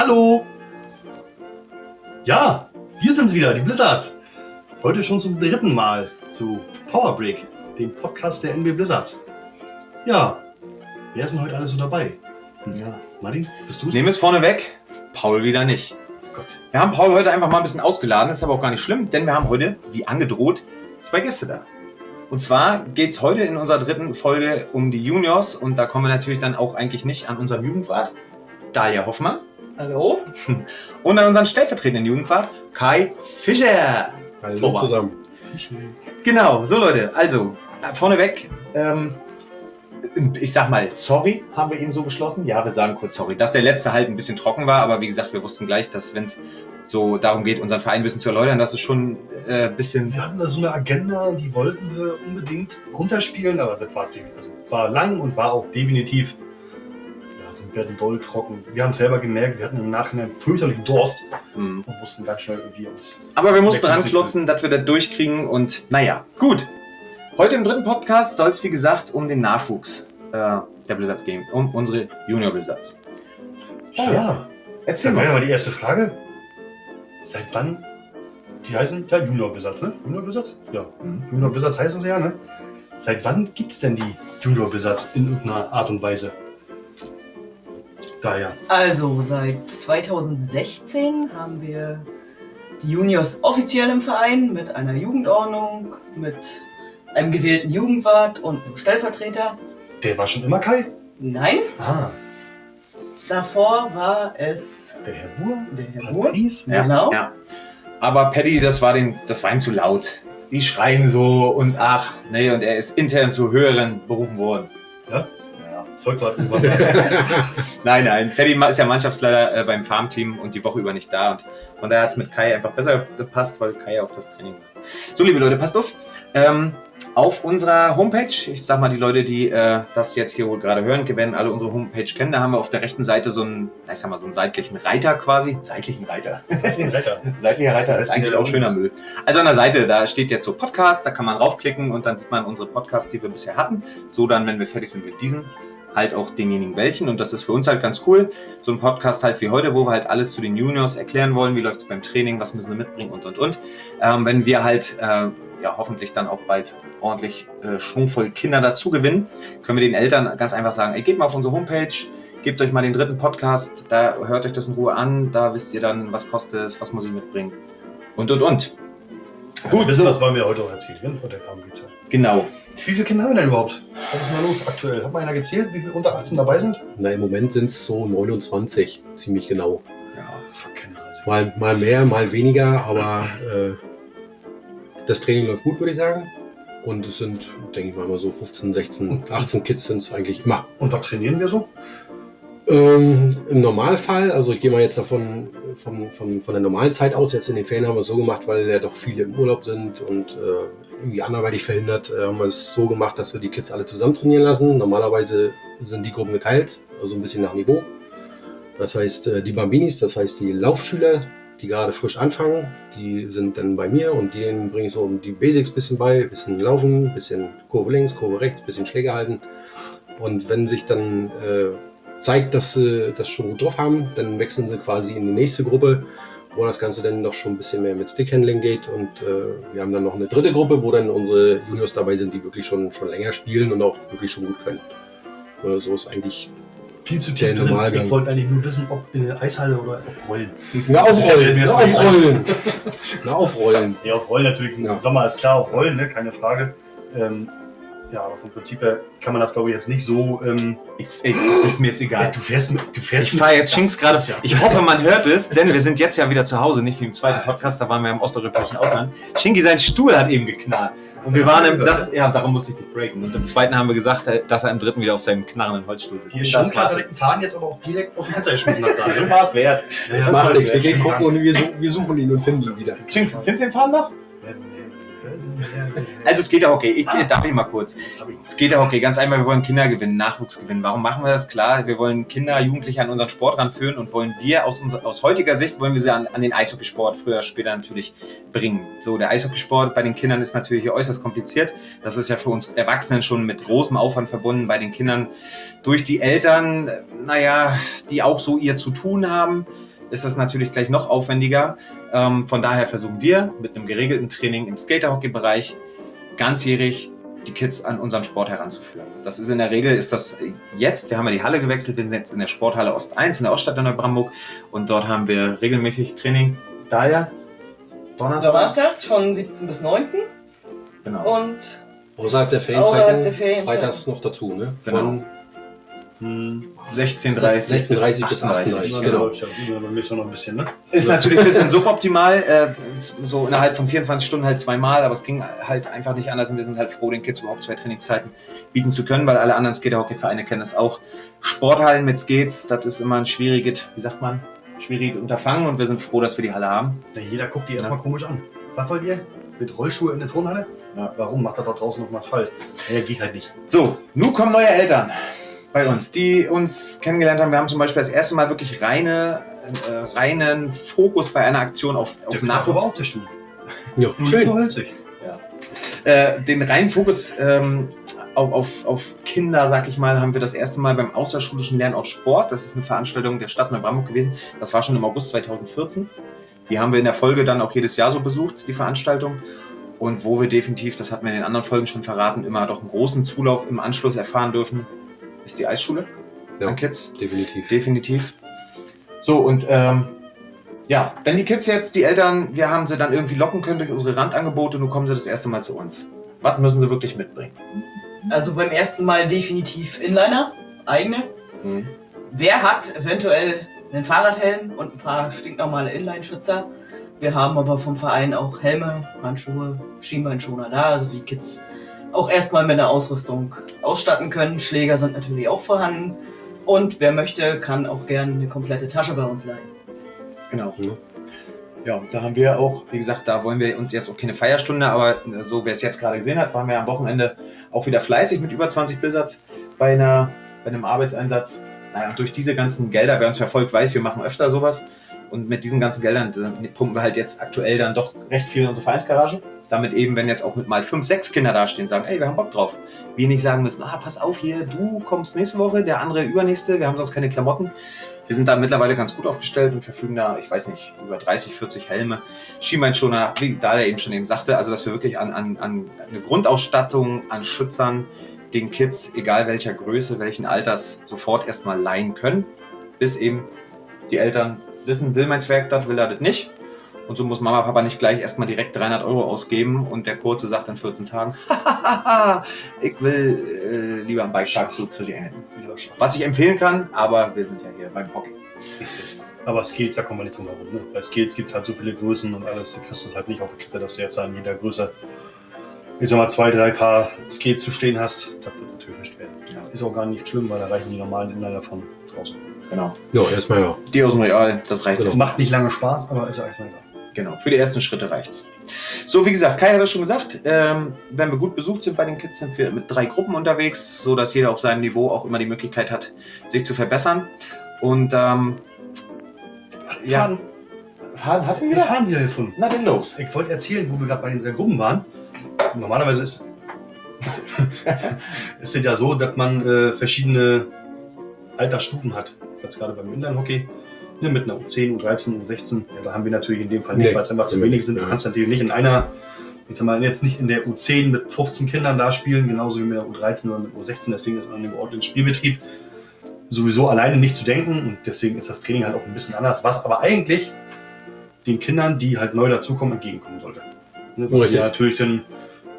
Hallo! Ja, wir sind's wieder, die Blizzards. Heute schon zum dritten Mal zu Power Break, dem Podcast der NB Blizzards. Ja, wer ist denn heute alles so dabei? Ja. Martin, bist du? Nehmen es vorne weg, Paul wieder nicht. Gott. Wir haben Paul heute einfach mal ein bisschen ausgeladen, ist aber auch gar nicht schlimm, denn wir haben heute, wie angedroht, zwei Gäste da. Und zwar geht es heute in unserer dritten Folge um die Juniors und da kommen wir natürlich dann auch eigentlich nicht an unseren Jugendwart, Dalia Hoffmann. Hallo? Und an unseren stellvertretenden Jugendwart, Kai Fischer. Hallo Vorbei. zusammen. Genau, so Leute, also äh, vorneweg, ähm, ich sag mal, sorry, haben wir eben so beschlossen. Ja, wir sagen kurz sorry, dass der letzte halt ein bisschen trocken war, aber wie gesagt, wir wussten gleich, dass wenn es so darum geht, unseren Verein ein bisschen zu erläutern, dass es schon äh, ein bisschen. Wir hatten da so eine Agenda, die wollten wir unbedingt runterspielen, aber das war, also war lang und war auch definitiv ein bisschen doll trocken. Wir haben selber gemerkt, wir hatten im Nachhinein fürchterlichen Durst Hm. und mussten ganz schnell irgendwie uns. Aber wir mussten ranklotzen, dass wir das durchkriegen und naja, gut. Heute im dritten Podcast soll es wie gesagt um den Nachwuchs äh, der Blizzards gehen, um unsere Junior Blizzards. Ja, ja. Erzähl Dann mal. mal die erste Frage. Seit wann? Die heißen ja Junior Blizzards, ne? Junior Blizzards? Ja. Mhm. Junior Blizzards heißen sie ja, ne? Seit wann gibt es denn die Junior Blizzards in irgendeiner Art und Weise? Daher. Also, seit 2016 haben wir die Juniors offiziell im Verein mit einer Jugendordnung, mit einem gewählten Jugendwart und einem Stellvertreter. Der war schon immer Kai? Nein, Ah, davor war es der Herr Buhr? der Herr Moore. Patrice? Ja, Genau. ja. Aber Paddy, das war, den, das war ihm zu laut. Die schreien so und ach, nee, und er ist intern zu höheren berufen worden. Ja? Ja. Zeugwart irgendwann. Nein, nein. Ma- ist ja Mannschaftsleiter äh, beim Farmteam und die Woche über nicht da. Und von daher hat es mit Kai einfach besser gepasst, weil Kai auch das Training macht. So, liebe Leute, passt auf. Ähm, auf unserer Homepage, ich sag mal, die Leute, die äh, das jetzt hier wohl gerade hören, werden alle unsere Homepage kennen. Da haben wir auf der rechten Seite so einen, ich sag mal, so einen seitlichen Reiter quasi. Seitlichen Reiter. Den Retter. Seitlicher Reiter ist eigentlich auch schöner. Müll. Also an der Seite, da steht jetzt so Podcast, da kann man raufklicken und dann sieht man unsere Podcasts, die wir bisher hatten. So dann, wenn wir fertig sind mit diesen, halt auch denjenigen welchen. Und das ist für uns halt ganz cool. So ein Podcast halt wie heute, wo wir halt alles zu den Juniors erklären wollen. Wie läuft es beim Training, was müssen sie mitbringen und und und. Ähm, wenn wir halt äh, ja hoffentlich dann auch bald ordentlich äh, schwungvoll Kinder dazu gewinnen, können wir den Eltern ganz einfach sagen, ey, geht mal auf unsere Homepage, gebt euch mal den dritten Podcast, da hört euch das in Ruhe an, da wisst ihr dann, was kostet es, was muss ich mitbringen und und und. Gut, wissen, was wollen wir heute auch erzählen? ne? Heute darum geht's ja. Genau. Wie viele Kinder haben wir denn überhaupt? Was ist denn da los aktuell? Hat mal einer gezählt, wie viele unter 18 dabei sind? Na, im Moment sind es so 29, ziemlich genau. Ja. Verkennen Mal, mal mehr, mal weniger, aber äh, das Training läuft gut, würde ich sagen. Und es sind, denke ich mal, mal so 15, 16, 18 Kids sind es eigentlich immer. Und was trainieren wir so? Ähm, Im Normalfall, also ich gehe mal jetzt davon von, von, von der normalen Zeit aus, jetzt in den Ferien haben wir es so gemacht, weil ja doch viele im Urlaub sind und äh, irgendwie anderweitig verhindert, äh, haben wir es so gemacht, dass wir die Kids alle zusammen trainieren lassen. Normalerweise sind die Gruppen geteilt, also ein bisschen nach Niveau. Das heißt, äh, die Bambinis, das heißt die Laufschüler, die gerade frisch anfangen, die sind dann bei mir und denen bringe ich so die Basics bisschen bei, bisschen laufen, bisschen Kurve links, Kurve rechts, bisschen Schläge halten. Und wenn sich dann äh, zeigt, dass sie das schon gut drauf haben, dann wechseln sie quasi in die nächste Gruppe, wo das Ganze dann doch schon ein bisschen mehr mit Stickhandling geht. Und äh, wir haben dann noch eine dritte Gruppe, wo dann unsere Juniors dabei sind, die wirklich schon, schon länger spielen und auch wirklich schon gut können. Äh, so ist eigentlich. Viel zu tief drin. Normalgang. Ich wollte eigentlich nur wissen, ob in der Eishalle oder auf Rollen. Na, aufrollen! Ja, Na, aufrollen! Na, aufrollen! Ja, auf Rollen natürlich. Im Ja. Sommer ist klar auf Rollen, ne? keine Frage. Ähm, ja, aber vom Prinzip her kann man das, glaube ich, jetzt nicht so. Ähm, Ich, ich, ist mir jetzt egal. Du fährst mit. Du fährst Ich fahre jetzt Schinks gerade. ja. Ich hoffe, man hört es, denn wir sind jetzt ja wieder zu Hause, nicht wie im zweiten Podcast, da waren wir im osteuropäischen Ausland. Schinki, sein Stuhl hat eben geknallt. Und wir Das waren im, das, ja, darum musste ich dich breaken. Und im zweiten haben wir gesagt, dass er im dritten wieder auf seinem knarrenden Holzstuhl sitzt. Die klar war's. direkt fahren, jetzt aber auch direkt aus dem Fenster geschmissen hat. Das war es wert. Ja, Das das macht nichts. Wir gehen gucken und wir, su- wir suchen ihn und finden ihn wieder. Schinks, findest du den Fahren noch? Also es geht ja okay. Ich, darf ich mal kurz. Es geht ja okay, ganz einfach, wir wollen Kinder gewinnen, Nachwuchs gewinnen. Warum machen wir das? Klar, wir wollen Kinder, Jugendliche an unseren Sport ranführen und wollen wir aus, unser, aus heutiger Sicht, wollen wir sie an, an den Eishockeysport früher später natürlich bringen. So, der Eishockeysport bei den Kindern ist natürlich äußerst kompliziert. Das ist ja für uns Erwachsenen schon mit großem Aufwand verbunden, bei den Kindern durch die Eltern, äh, naja, die auch so ihr zu tun haben. Ist das natürlich gleich noch aufwendiger. Ähm, von daher versuchen wir mit einem geregelten Training im Skaterhockey-Bereich ganzjährig die Kids an unseren Sport heranzuführen. Das ist in der Regel, ist das jetzt, wir haben ja die Halle gewechselt, wir sind jetzt in der Sporthalle Ost 1 in der Oststadt in Neubrandenburg und dort haben wir regelmäßig Training. Daher, Donnerstag. Da war's das, von 17 bis 19. Genau. Und Außerhalb der Ferienzeiten, Außerhalb der Ferienzeiten. freitags noch dazu, ne? Genau. Von Hm. 16.30 16:30 bis 18:30. Na, Genau. genau. läuft ja immer bei mir so noch ein bisschen, ne? Ist natürlich ein bisschen suboptimal, äh, so innerhalb von 24 Stunden halt zweimal, aber es ging halt einfach nicht anders und wir sind halt froh, den Kids überhaupt zwei Trainingszeiten bieten zu können, weil alle anderen Skaterhockey-Vereine kennen das auch. Sporthallen mit Skates, das ist immer ein schwieriges, wie sagt man, schwieriges Unterfangen und wir sind froh, dass wir die Halle haben. Na, jeder guckt die Ja. erstmal komisch an. Was wollt ihr? Mit Rollschuhe in der Turnhalle? Ja. Warum macht er da draußen auf dem Asphalt? Ja, geht halt nicht. So, nun kommen neue Eltern bei uns, die uns kennengelernt haben. Wir haben zum Beispiel das erste Mal wirklich reine, äh, reinen Fokus bei einer Aktion auf, auf Der Nachwuchs. auch der Stuhl. ja, schön. zu hölzig. Äh, den reinen Fokus ähm, auf, auf, auf Kinder, sag ich mal, haben wir das erste Mal beim außerschulischen Lernort Sport. Das ist eine Veranstaltung der Stadt Neubrandenburg gewesen. Das war schon im August 2014. Die haben wir in der Folge dann auch jedes Jahr so besucht, die Veranstaltung. Und wo wir definitiv, das hatten wir in den anderen Folgen schon verraten, immer doch einen großen Zulauf im Anschluss erfahren dürfen, ist die Eisschule Ja. an Kids. Definitiv. Definitiv. So, und ähm, ja, wenn die Kids jetzt, die Eltern, wir haben sie dann irgendwie locken können durch unsere Randangebote, nun kommen sie das erste Mal zu uns. Was müssen sie wirklich mitbringen? also beim ersten Mal definitiv Inliner, eigene. Wer hat eventuell einen Fahrradhelm und ein paar stinknormale Inline-Schützer? Wir haben aber vom Verein auch Helme, Handschuhe, Schienbeinschoner da, also die Kids auch erstmal mit einer Ausrüstung ausstatten können. Schläger sind natürlich auch vorhanden. Und wer möchte, kann auch gerne eine komplette Tasche bei uns leihen. Genau. Ja. Ja, da haben wir auch, wie gesagt, da wollen wir uns jetzt auch keine Feierstunde, aber äh, so wer es jetzt gerade gesehen hat, waren wir am Wochenende auch wieder fleißig mit über 20 Blizzards bei, einer, bei einem Arbeitseinsatz. Naja, durch diese ganzen Gelder, wer uns verfolgt, weiß, wir machen öfter sowas. Und mit diesen ganzen Geldern äh, pumpen wir halt jetzt aktuell dann doch recht viel in unsere Vereinsgarage. Damit eben, wenn jetzt auch mit mal fünf, sechs Kinder dastehen, sagen, ey, wir haben Bock drauf. Wir nicht sagen müssen, ah, pass auf hier, du kommst nächste Woche, der andere übernächste, wir haben sonst keine Klamotten. Wir sind da mittlerweile ganz gut aufgestellt und verfügen da, ich weiß nicht, über 30, 40 Helme, Schienbeinschoner, wie Dalia eben schon eben sagte, also dass wir wirklich an, an, an eine Grundausstattung an Schützern den Kids, egal welcher Größe, welchen Alters, sofort erstmal leihen können, bis eben die Eltern wissen, will mein Zwerg das, will er das nicht. Und so muss Mama, Papa nicht gleich erstmal direkt 300 Euro ausgeben und der Kurze sagt in 14 Tagen, ich will äh, lieber einen Bikepark zu Krischi Engel. Was ich empfehlen kann, aber wir sind ja hier beim Hockey. Aber Skills, da kommen wir nicht drum herum. Ne? Bei Skills gibt halt so viele Größen und alles. Da kriegst du es halt nicht auf die Kette, dass du jetzt an jeder Größe, ich sag mal, zwei, drei Paar Skills zu stehen hast. Das wird natürlich nicht werden. Ja, ist auch gar nicht schlimm, weil da reichen die normalen Inliner von draußen. Genau. Ja, erstmal ja. Die aus dem Real, das reicht Genau. Das jetzt. macht nicht lange Spaß, aber ist ja erstmal egal. Genau, für die ersten Schritte reicht's. So, wie gesagt, Kai hat das schon gesagt, ähm, wenn wir gut besucht sind bei den Kids, sind wir mit drei Gruppen unterwegs, so dass jeder auf seinem Niveau auch immer die Möglichkeit hat, sich zu verbessern. Und ähm, ja, Faden. fahren, hast du ihn Wir wieder? fahren wieder gefunden. Na denn los. Ich wollte erzählen, wo wir gerade bei den drei Gruppen waren. Normalerweise ist, ist, ist es ja so, dass man äh, verschiedene Altersstufen hat. Jetzt gerade beim Inline-Hockey. Ne, mit einer U10, U13, U16. Ja, da haben wir natürlich in dem Fall nicht, Nee. weil es einfach zu wenig sind. Du Ja. kannst natürlich nicht in einer, jetzt mal jetzt nicht in der U10 mit 15 Kindern da spielen, genauso wie mit der U13 oder mit U16. Deswegen ist an dem ordentlichen Spielbetrieb sowieso alleine nicht zu denken. Und deswegen ist das Training halt auch ein bisschen anders. Was aber eigentlich den Kindern, die halt neu dazukommen, entgegenkommen sollte. Ne, weil die natürlich dann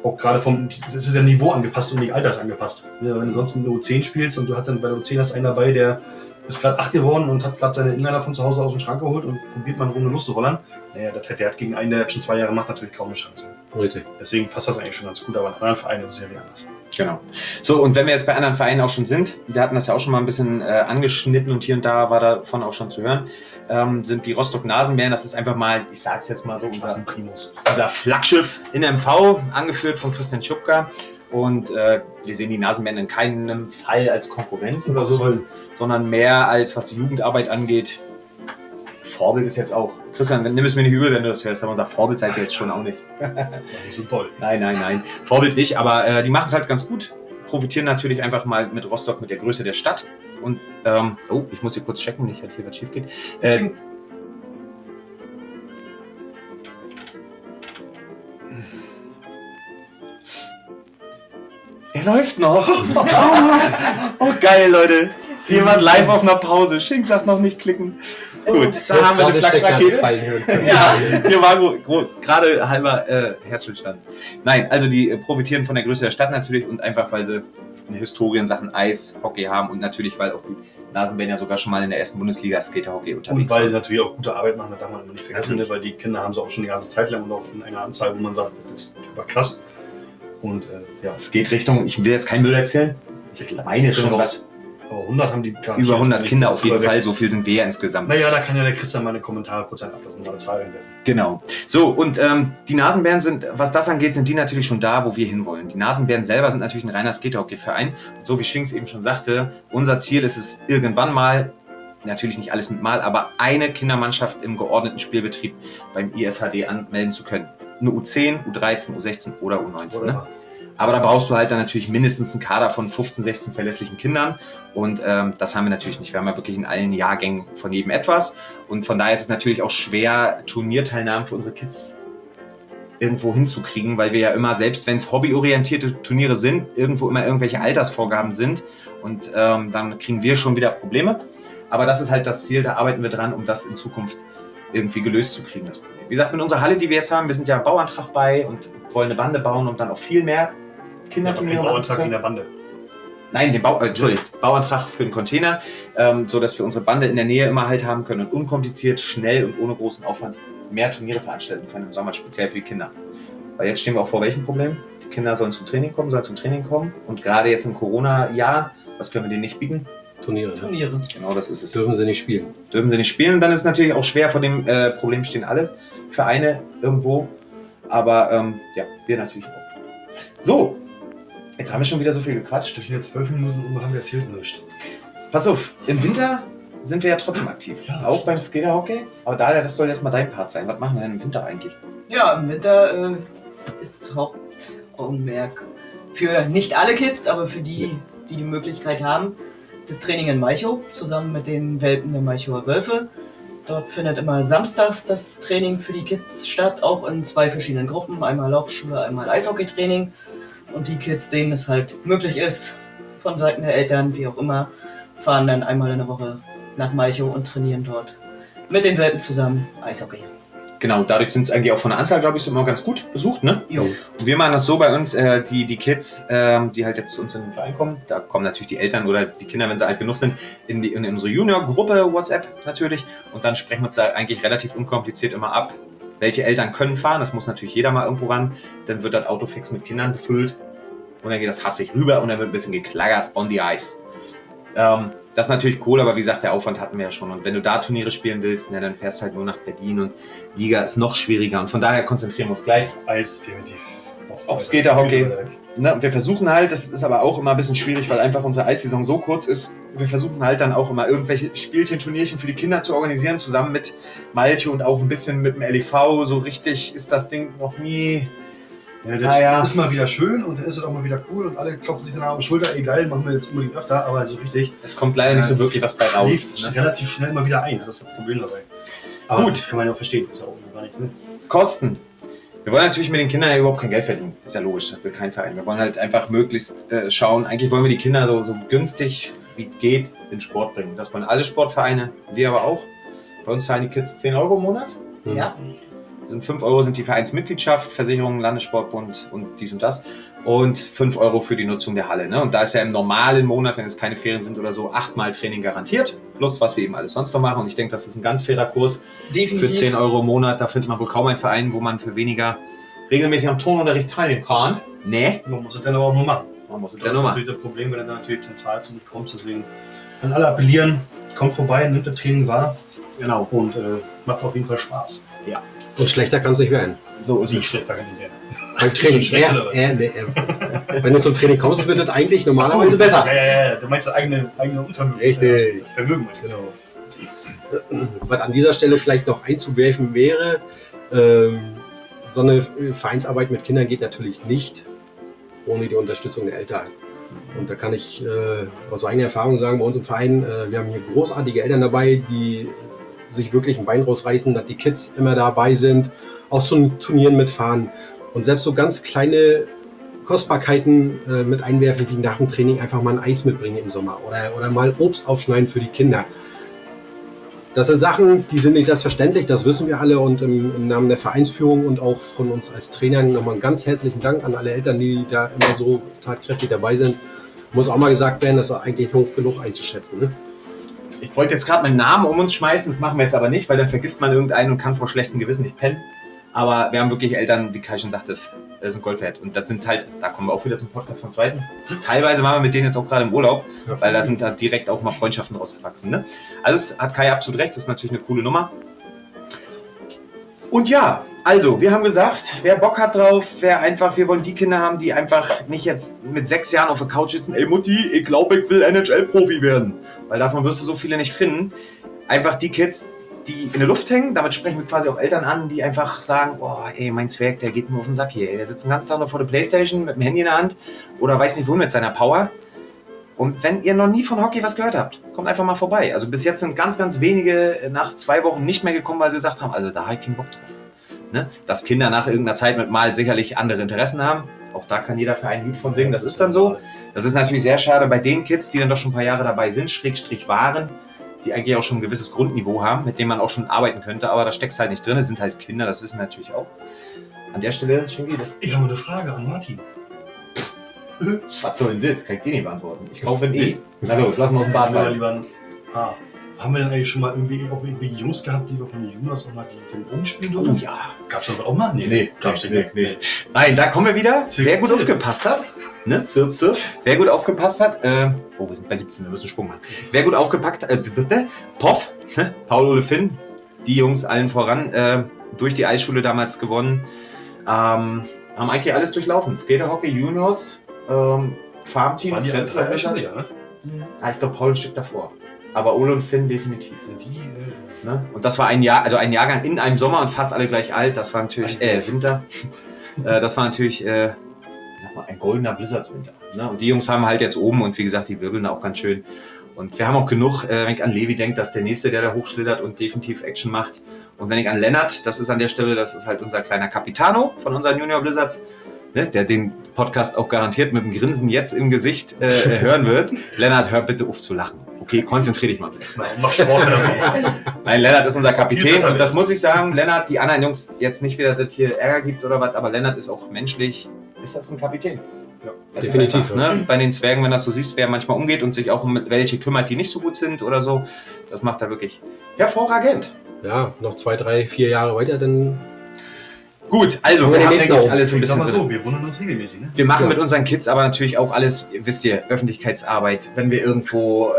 auch gerade vom, das ist ja Niveau angepasst und nicht altersangepasst. Ne, wenn du sonst mit einer U10 spielst und du hast dann bei der U10 hast einen dabei, der ist gerade 8 geworden und hat gerade seine Inliner von zu Hause aus dem Schrank geholt und probiert mal eine Runde loszurollern. Naja, das hat, der hat gegen einen, der jetzt schon zwei Jahre macht, natürlich kaum eine Chance. Richtig. Deswegen passt das eigentlich schon ganz gut, aber in anderen Vereinen ist es ja wieder anders. Genau. So, und wenn wir jetzt bei anderen Vereinen auch schon sind, wir hatten das ja auch schon mal ein bisschen äh, angeschnitten und hier und da war davon auch schon zu hören, ähm, sind die Rostock Nasenbären, das ist einfach mal, ich sag's jetzt mal so, Das unser, unser Flaggschiff in MV, angeführt von Christian Schupka. Und äh, wir sehen die Nasenbären in keinem Fall als Konkurrenz oder sowas, sondern mehr als was die Jugendarbeit angeht. Vorbild ist jetzt auch, Christian, nimm es mir nicht übel, wenn du das hörst, aber unser Vorbild seid ihr jetzt schon auch nicht. Nicht so toll. Nein, nein, nein. Vorbild nicht, aber äh, die machen es halt ganz gut. Profitieren natürlich einfach mal mit Rostock, mit der Größe der Stadt. Und, ähm, oh, ich muss hier kurz checken, nicht, dass hier was schief geht. Äh, Er läuft noch. oh, geil, Leute. Ist jemand live auf einer Pause. Schink sagt noch nicht klicken. Gut, da haben wir eine Flachrakete. Ja, hier war gerade halber äh, Herzstillstand. Nein, also die äh, profitieren von der Größe der Stadt natürlich und einfach, weil sie eine Historie in Sachen Eis, Hockey haben und natürlich, weil auch die Nasenbären ja sogar schon mal in der ersten Bundesliga Skaterhockey Und unterwegs weil waren. sie natürlich auch gute Arbeit machen, das darf man immer nicht vergessen, ne? weil die Kinder haben sie auch schon die ganze Zeit lang und auch in einer Anzahl, wo man sagt, das ist aber krass. Und äh, ja, Es geht Richtung, ich will jetzt keinen Müll erzählen. Ich meine schon was. Aber 100 haben die. Über 100 Wenn ich- Kinder auf jeden Fall, so viel sind wir ja insgesamt. Naja, da kann ja der Christian mal in den Kommentaren kurz ablassen, mal eine Zahl einwerfen. Genau. So, und ähm, die Nasenbären sind, was das angeht, sind die natürlich schon da, wo wir hinwollen. Die Nasenbären selber sind natürlich ein reiner Skaterhockey-Verein. Und so wie Schinks eben schon sagte, unser Ziel ist es irgendwann mal, natürlich nicht alles mit Mal, aber eine Kindermannschaft im geordneten Spielbetrieb beim ISHD anmelden zu können. Eine U10, U13, U16 oder U19. Oder? Ne? Aber da brauchst du halt dann natürlich mindestens einen Kader von 15, 16 verlässlichen Kindern. Und ähm, das haben wir natürlich nicht. Wir haben ja wirklich in allen Jahrgängen von jedem etwas. Und von daher ist es natürlich auch schwer, Turnierteilnahmen für unsere Kids irgendwo hinzukriegen, weil wir ja immer, selbst wenn es hobbyorientierte Turniere sind, irgendwo immer irgendwelche Altersvorgaben sind. Und ähm, dann kriegen wir schon wieder Probleme. Aber das ist halt das Ziel, da arbeiten wir dran, um das in Zukunft irgendwie gelöst zu kriegen, das Problem. Wie gesagt, mit unserer Halle, die wir jetzt haben, wir sind ja Bauantrag bei und wollen eine Bande bauen, um dann auch viel mehr Ja, Kinderturniere zu Bauantrag in der Bande. Nein, den Bau, äh, Entschuldigung, Bauantrag für den Container, ähm, so dass wir unsere Bande in der Nähe immer halt haben können und unkompliziert, schnell und ohne großen Aufwand mehr Turniere veranstalten können im Sommer, speziell für die Kinder. Weil jetzt stehen wir auch vor welchem Problem? Die Kinder sollen zum Training kommen, sollen zum Training kommen und gerade jetzt im Corona-Jahr, was können wir denen nicht bieten? Turniere. Ne? Turniere. Genau, das ist es. Dürfen sie nicht spielen. Dürfen sie nicht spielen, dann ist es natürlich auch schwer, vor dem äh, Problem stehen alle Vereine irgendwo, aber ähm, ja, wir natürlich auch. So, jetzt haben wir schon wieder so viel gequatscht. Durch jetzt zwölf Minuten um haben wir erzählt nichts. Pass auf, im Winter sind wir ja trotzdem aktiv. Ja. Auch beim Skaterhockey. Aber Dalia, das soll jetzt mal dein Part sein. Was machen wir denn im Winter eigentlich? Ja, im Winter äh, ist Hauptaugenmerk für nicht alle Kids, aber für die, die die Möglichkeit haben, das Training in Malchow zusammen mit den Welpen der Malchower Wölfe. Dort findet immer samstags das Training für die Kids statt, auch in zwei verschiedenen Gruppen. Einmal Laufschule, einmal Eishockeytraining. Und die Kids, denen es halt möglich ist, von Seiten der Eltern, wie auch immer, fahren dann einmal in der Woche nach Malchow und trainieren dort mit den Welpen zusammen Eishockey. Genau, dadurch sind es eigentlich auch von der Anzahl, glaube ich, immer ganz gut besucht, ne? Jo. Und wir machen das so bei uns, äh, die, die Kids, ähm, die halt jetzt zu uns in den Verein kommen, da kommen natürlich die Eltern oder die Kinder, wenn sie alt genug sind, in, die, in unsere Junior-Gruppe WhatsApp natürlich. Und dann sprechen wir uns da eigentlich relativ unkompliziert immer ab, welche Eltern können fahren. Das muss natürlich jeder mal irgendwo ran. Dann wird das Auto fix mit Kindern befüllt und dann geht das hastig rüber und dann wird ein bisschen geklaggert on the ice. Ähm, das ist natürlich cool, aber wie gesagt, der Aufwand hatten wir ja schon. Und wenn du da Turniere spielen willst, na, dann fährst du halt nur nach Berlin und Liga ist noch schwieriger. Und von daher konzentrieren wir uns gleich Eis ist definitiv. noch Auf Skaterhockey. Ne, wir versuchen halt, das ist aber auch immer ein bisschen schwierig, weil einfach unsere Eissaison so kurz ist. Wir versuchen halt dann auch immer irgendwelche Spielchen, Turnierchen für die Kinder zu organisieren, zusammen mit Malte und auch ein bisschen mit dem LEV. So richtig ist das Ding noch nie. Ja, das Ah, ja. ist mal wieder schön und dann ist es auch mal wieder cool und alle klopfen sich dann auf die Schulter, egal, machen wir jetzt unbedingt öfter, aber so richtig Es kommt leider nicht so wirklich was bei raus. Ne? relativ schnell mal wieder ein. Das ist das Problem dabei. Aber Gut. das kann man ja auch verstehen. Ist ja auch gar nicht, ne? Kosten. Wir wollen natürlich mit den Kindern ja überhaupt kein Geld verdienen. Ist ja logisch, das will kein Verein. Wir wollen halt einfach möglichst äh, schauen. Eigentlich wollen wir die Kinder so, so günstig wie geht in Sport bringen. Das wollen alle Sportvereine, wir aber auch. Bei uns zahlen die Kids 10 Euro im Monat. Mhm. Ja, sind 5 Euro sind die Vereinsmitgliedschaft, Versicherung, Landessportbund und dies und das. Und 5 Euro für die Nutzung der Halle. Ne? Und da ist ja im normalen Monat, wenn es keine Ferien sind oder so, achtmal Training garantiert. Plus, was wir eben alles sonst noch machen. Und ich denke, das ist ein ganz fairer Kurs definitiv. für 10 Euro im Monat. Da findet man wohl kaum einen Verein, wo man für weniger regelmäßig am Turnunterricht teilnehmen kann. Nee, Man muss es dann aber auch nur machen. man muss es Das ja ist nur machen. natürlich das Problem, wenn du dann natürlich dann zahlst und nicht kommst. Deswegen an alle appellieren, kommt vorbei, nimmt das Training wahr Genau. und äh, macht auf jeden Fall Spaß. Und schlechter kann es nicht werden. So ist Nicht es. schlechter kann ich werden. Beim Training. Schlechter, Ja, ja, ja. Wenn du zum Training kommst, wird das eigentlich normalerweise so, besser. Ja, ja, ja. Du meinst das eigene, eigene Unvermögen. Richtig. Vermögen. Genau. Was an dieser Stelle vielleicht noch einzuwerfen wäre, ähm, so eine Vereinsarbeit mit Kindern geht natürlich nicht ohne die Unterstützung der Eltern. Und da kann ich äh, aus eigener Erfahrung sagen, bei uns im Verein, äh, wir haben hier großartige Eltern dabei, die sich wirklich ein Bein rausreißen, dass die Kids immer dabei sind, auch zu Turnieren mitfahren. Und selbst so ganz kleine Kostbarkeiten äh, mit einwerfen, wie nach dem Training einfach mal ein Eis mitbringen im Sommer oder, oder mal Obst aufschneiden für die Kinder. Das sind Sachen, die sind nicht selbstverständlich, das wissen wir alle und im, im Namen der Vereinsführung und auch von uns als Trainern nochmal einen ganz herzlichen Dank an alle Eltern, die da immer so tatkräftig dabei sind. Muss auch mal gesagt werden, das ist eigentlich hoch genug einzuschätzen. Ne? Ich wollte jetzt gerade meinen Namen um uns schmeißen, das machen wir jetzt aber nicht, weil dann vergisst man irgendeinen und kann vor schlechtem Gewissen nicht pennen. Aber wir haben wirklich Eltern, wie Kai schon sagte, das sind Gold wert. Und das sind halt, da kommen wir auch wieder zum Podcast vom zweiten. Teilweise waren wir mit denen jetzt auch gerade im Urlaub, weil da sind da direkt auch mal Freundschaften draus gewachsen. Ne? Also es hat Kai absolut recht, das ist natürlich eine coole Nummer. Und ja, also, wir haben gesagt, wer Bock hat drauf, wer einfach, wir wollen die Kinder haben, die einfach nicht jetzt mit sechs Jahren auf der Couch sitzen, ey Mutti, ich glaube, ich will NHL-Profi werden. Weil davon wirst du so viele nicht finden. Einfach die Kids, die in der Luft hängen, damit sprechen wir quasi auch Eltern an, die einfach sagen, oh, ey, mein Zwerg, der geht mir auf den Sack hier. Der sitzt den ganzen Tag nur vor der Playstation mit dem Handy in der Hand oder weiß nicht wohin mit seiner Power. Und wenn ihr noch nie von Hockey was gehört habt, kommt einfach mal vorbei. Also bis jetzt sind ganz, ganz wenige nach zwei Wochen nicht mehr gekommen, weil sie gesagt haben, also da habe ich keinen Bock drauf. Ne? Dass Kinder nach irgendeiner Zeit mit Mal sicherlich andere Interessen haben. Auch da kann jeder für ein Lied von singen, das ist dann so. Das ist natürlich sehr schade bei den Kids, die dann doch schon ein paar Jahre dabei sind, Schrägstrich waren, die eigentlich auch schon ein gewisses Grundniveau haben, mit dem man auch schon arbeiten könnte, aber da steckt es halt nicht drin. Es sind halt Kinder, das wissen wir natürlich auch. An der Stelle, Shingi, das. Ich habe eine Frage an Martin. Was soll denn das? Kann ich dir nicht beantworten. Ich kaufe ein E. Na los, lass mal aus dem Bad fallen. lieber ein A. Haben wir denn eigentlich schon mal irgendwie, auch irgendwie Jungs gehabt, die wir von den Juniors auch mal die, den umspielen Oh durften? ja. Gab's das auch mal? Nee, gab's nee, nicht. nee, Nein, da kommen wir wieder. Zirp, Wer gut zirp. aufgepasst hat, ne? Zirp, zirp. Wer gut aufgepasst hat, äh, oh, wir sind bei 17, wir müssen Sprung machen. Wer gut aufgepackt hat, äh, Poff, ne? Paul Ole Finn, die Jungs allen voran, äh, durch die Eisschule damals gewonnen, ähm, haben eigentlich alles durchlaufen. Skaterhockey, Juniors, ähm, Farmteam, Waren die Grenzler- ja, ne? Ah, ich glaube Paul ein Stück davor. Aber Ole und Finn definitiv. Und die, äh, Ne? Und das war ein Jahr, also ein Jahrgang in einem Sommer und fast alle gleich alt. Das war natürlich, äh, Winter. äh, das war natürlich, äh, sag mal, ein goldener Blizzardswinter. Ne? Und die Jungs haben halt jetzt oben und wie gesagt, die wirbeln auch ganz schön. Und wir haben auch genug, äh, wenn ich an Levi denke, dass der Nächste, der da hochschlittert und definitiv Action macht. Und wenn ich an Lennart, das ist an der Stelle, das ist halt unser kleiner Capitano von unseren Junior Blizzards, ne? der den Podcast auch garantiert mit dem Grinsen jetzt im Gesicht äh, hören wird. Lennart, hör bitte auf zu lachen. Okay, konzentrier dich mal bitte. Nein, mach Sport Nein, Lennart ist unser Kapitän und das muss ich sagen, Lennart, die anderen Jungs jetzt nicht wieder, dass es hier Ärger gibt oder was, aber Lennart ist auch menschlich, ist das ein Kapitän. Ja, definitiv, Einfach, ne? Bei den Zwergen, wenn das so siehst, wer manchmal umgeht und sich auch um welche kümmert, die nicht so gut sind oder so, das macht er wirklich hervorragend. Ja, noch zwei, drei, vier Jahre weiter, dann Gut, also wir haben eigentlich auch. alles ein Ich sag bisschen mal so, wir wundern uns regelmäßig, ne? Wir machen Ja. mit unseren Kids aber natürlich auch alles, wisst ihr, Öffentlichkeitsarbeit, wenn wir irgendwo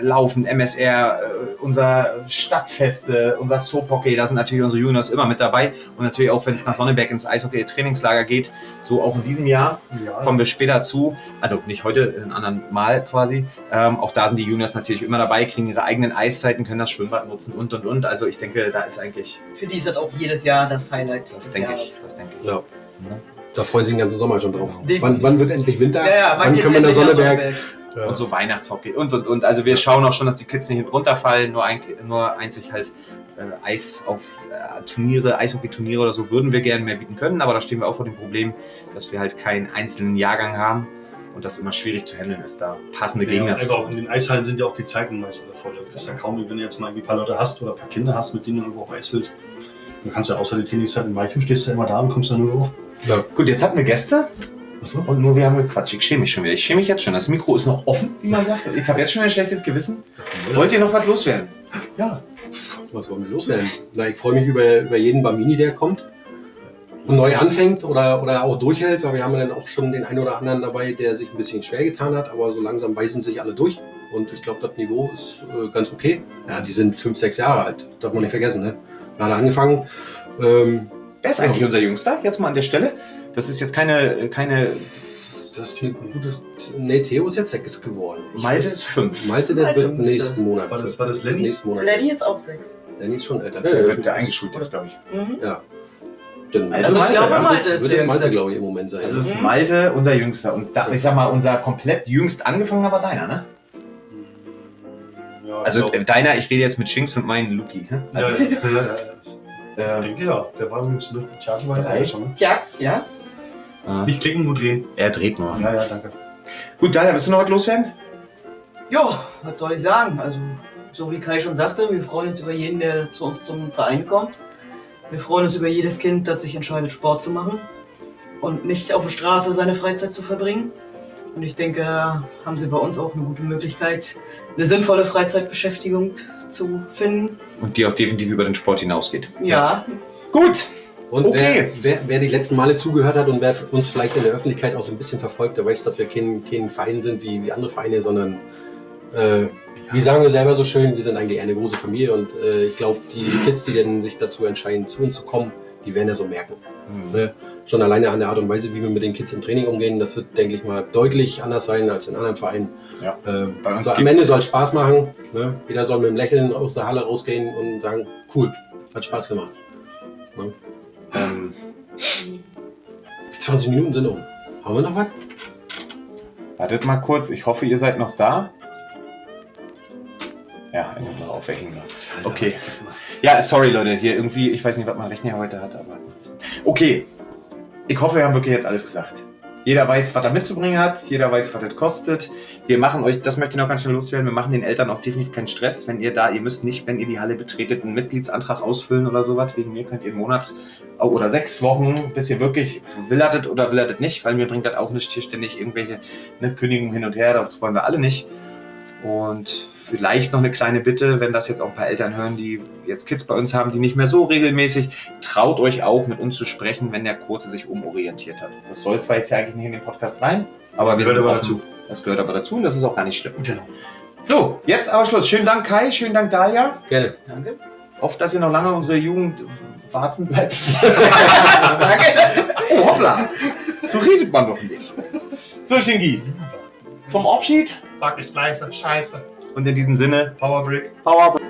äh, laufen, MSR, äh, unser Stadtfeste, unser Soaphockey, da sind natürlich unsere Juniors immer mit dabei. Und natürlich auch, wenn es nach Sonneberg ins Eishockey-Trainingslager geht, so auch in diesem Jahr, Ja. kommen wir später zu, also nicht heute, ein anderen Mal quasi. Ähm, auch da sind die Juniors natürlich immer dabei, kriegen ihre eigenen Eiszeiten, können das Schwimmbad nutzen und und und. Also ich denke, da ist eigentlich, Für die ist das auch jedes Jahr das Highlight das des denke ich, Jahres. das denke ich. ja, Ne? da freuen sie den ganzen Sommer schon drauf. Wann, wann wird endlich Winter? Ja, ja, wann geht's können wir nach endlich nach Sonneberg? Sonneberg? und so Weihnachtshockey und und und. Also wir schauen auch schon, dass die Kids nicht runterfallen, nur, eigentlich, nur einzig halt äh, Eis auf äh, Turniere, Eishockey-Turniere oder so würden wir gerne mehr bieten können, aber da stehen wir auch vor dem Problem, dass wir halt keinen einzelnen Jahrgang haben und das immer schwierig zu handeln ist, da passende Ja, Gegner zu auch in den Eishallen sind ja auch die Zeiten meist alle voll. Du kriegst ja kaum, wenn du jetzt mal irgendwie ein paar Leute hast oder ein paar Kinder hast, mit denen du irgendwo auf Eis willst. Du kannst ja außer der Trainingszeit in Weichen stehst du ja immer da und kommst dann nur auf. Gut, jetzt hatten wir Gäste Achso. und nur wir haben gequatscht. Ich schäme mich schon wieder. Ich schäme mich jetzt schon. Das Mikro ist noch offen, wie man sagt. Ich habe jetzt schon ein schlechtes Gewissen. Wollt ihr noch was loswerden? Ja. Was wollen wir loswerden? Na, ich freue mich über, über jeden Bambini, der kommt und neu anfängt oder, oder auch durchhält, weil wir haben dann auch schon den einen oder anderen dabei, der sich ein bisschen schwer getan hat, aber so langsam beißen sich alle durch. Und ich glaube, das Niveau ist äh, ganz okay. Ja, die sind fünf, sechs Jahre alt, darf man nicht vergessen. Ne? Gerade angefangen. Ähm, Wer ist eigentlich unser Jüngster? Jetzt mal an der Stelle. Das ist jetzt keine, keine ist das ein gutes. Nee, Theo ist jetzt sechs geworden. Ich Malte weiß- ist fünf. Malte, der Malte wird müsste- nächsten Monat. War das- war das Lenny? Nächsten Monat. Lenny ist auch sechs. Lenny ist schon älter. Der wird der eingeschult jetzt, glaube ich. Mhm. Dann Also Also ich Malte, glaube, ja. Malte ist der der Malte, Jüngste. glaube ich, im Moment sein. Also ist Mhm. Malte unser Jüngster. Und da, ich sag mal, unser komplett jüngst angefangener war deiner, ne? Ja, Also ich äh, deiner, ich rede jetzt mit Shinks und meinen Luki. ne? glaub, ja, ja, ja, ja. Äh, Ich denke ja, der war übrigens, ne? Tjaki war ja Drei? schon, ne? Tja, ja. Ah. Nicht klicken, nur drehen. Er dreht nur. Ja, ja, danke. Gut, Daniel, willst du noch was loswerden? Ja, was soll ich sagen? Also, so wie Kai schon sagte, wir freuen uns über jeden, der zu uns zum Verein kommt. Wir freuen uns über jedes Kind, das sich entscheidet, Sport zu machen und nicht auf der Straße seine Freizeit zu verbringen. Und ich denke, da haben sie bei uns auch eine gute Möglichkeit, eine sinnvolle Freizeitbeschäftigung zu finden. Und die auch definitiv über den Sport hinausgeht. Ja, Gut. Und Okay. wer, wer, wer die letzten Male zugehört hat und wer uns vielleicht in der Öffentlichkeit auch so ein bisschen verfolgt, der weiß, dass wir kein, kein Verein sind wie, wie andere Vereine, sondern äh, wie sagen wir selber so schön, wir sind eigentlich eine große Familie und äh, ich glaube, die Kids, die denn sich dazu entscheiden, zu uns zu kommen, die werden ja so merken. Ne? Schon alleine an der Art und Weise, wie wir mit den Kids im Training umgehen, das wird, denke ich mal, deutlich anders sein als in anderen Vereinen. Ja. Äh, Bei uns so, am Ende soll es Spaß machen. Ne? Jeder soll mit einem Lächeln aus der Halle rausgehen und sagen, cool, hat Spaß gemacht. Ähm, Die 20 Minuten sind um. Haben wir noch was? wartet mal kurz. Ich hoffe, ihr seid noch da. Ja, einfach noch aufhängen. Alter, Okay. mal? Ja, sorry Leute, hier irgendwie, ich weiß nicht, was mein Rechner heute hat, aber. Okay. Ich hoffe, wir haben wirklich jetzt alles gesagt. Jeder weiß, was er mitzubringen hat, jeder weiß, was das kostet. Wir machen euch, das möchte ich noch ganz schnell loswerden, wir machen den Eltern auch definitiv keinen Stress, wenn ihr da, ihr müsst nicht, wenn ihr die Halle betretet, einen Mitgliedsantrag ausfüllen oder sowas. Wegen mir könnt ihr einen Monat oder sechs Wochen, bis ihr wirklich will er das oder will er das nicht, weil mir bringt das auch nicht hier ständig irgendwelche ne, Kündigungen hin und her, das wollen wir alle nicht. Und vielleicht noch eine kleine Bitte, wenn das jetzt auch ein paar Eltern hören, die jetzt Kids bei uns haben, die nicht mehr so regelmäßig, traut euch auch mit uns zu sprechen, wenn der Kurze sich umorientiert hat. Das soll zwar jetzt ja eigentlich nicht in den Podcast rein, aber wir Gehört sind aber dazu. Das gehört aber dazu und das ist auch gar nicht schlimm. Genau. So, jetzt aber Schluss. Schönen Dank Kai, schönen Dank Dalia. Gerne. danke. Hoffe, dass ihr noch lange unsere Jugend warzen bleibt. danke. oh, hoppla. So redet man doch nicht. So, Shingi, zum Abschied fuck, ich gleise, scheiße. Und in diesem Sinne, Powerbrick. Powerbrick.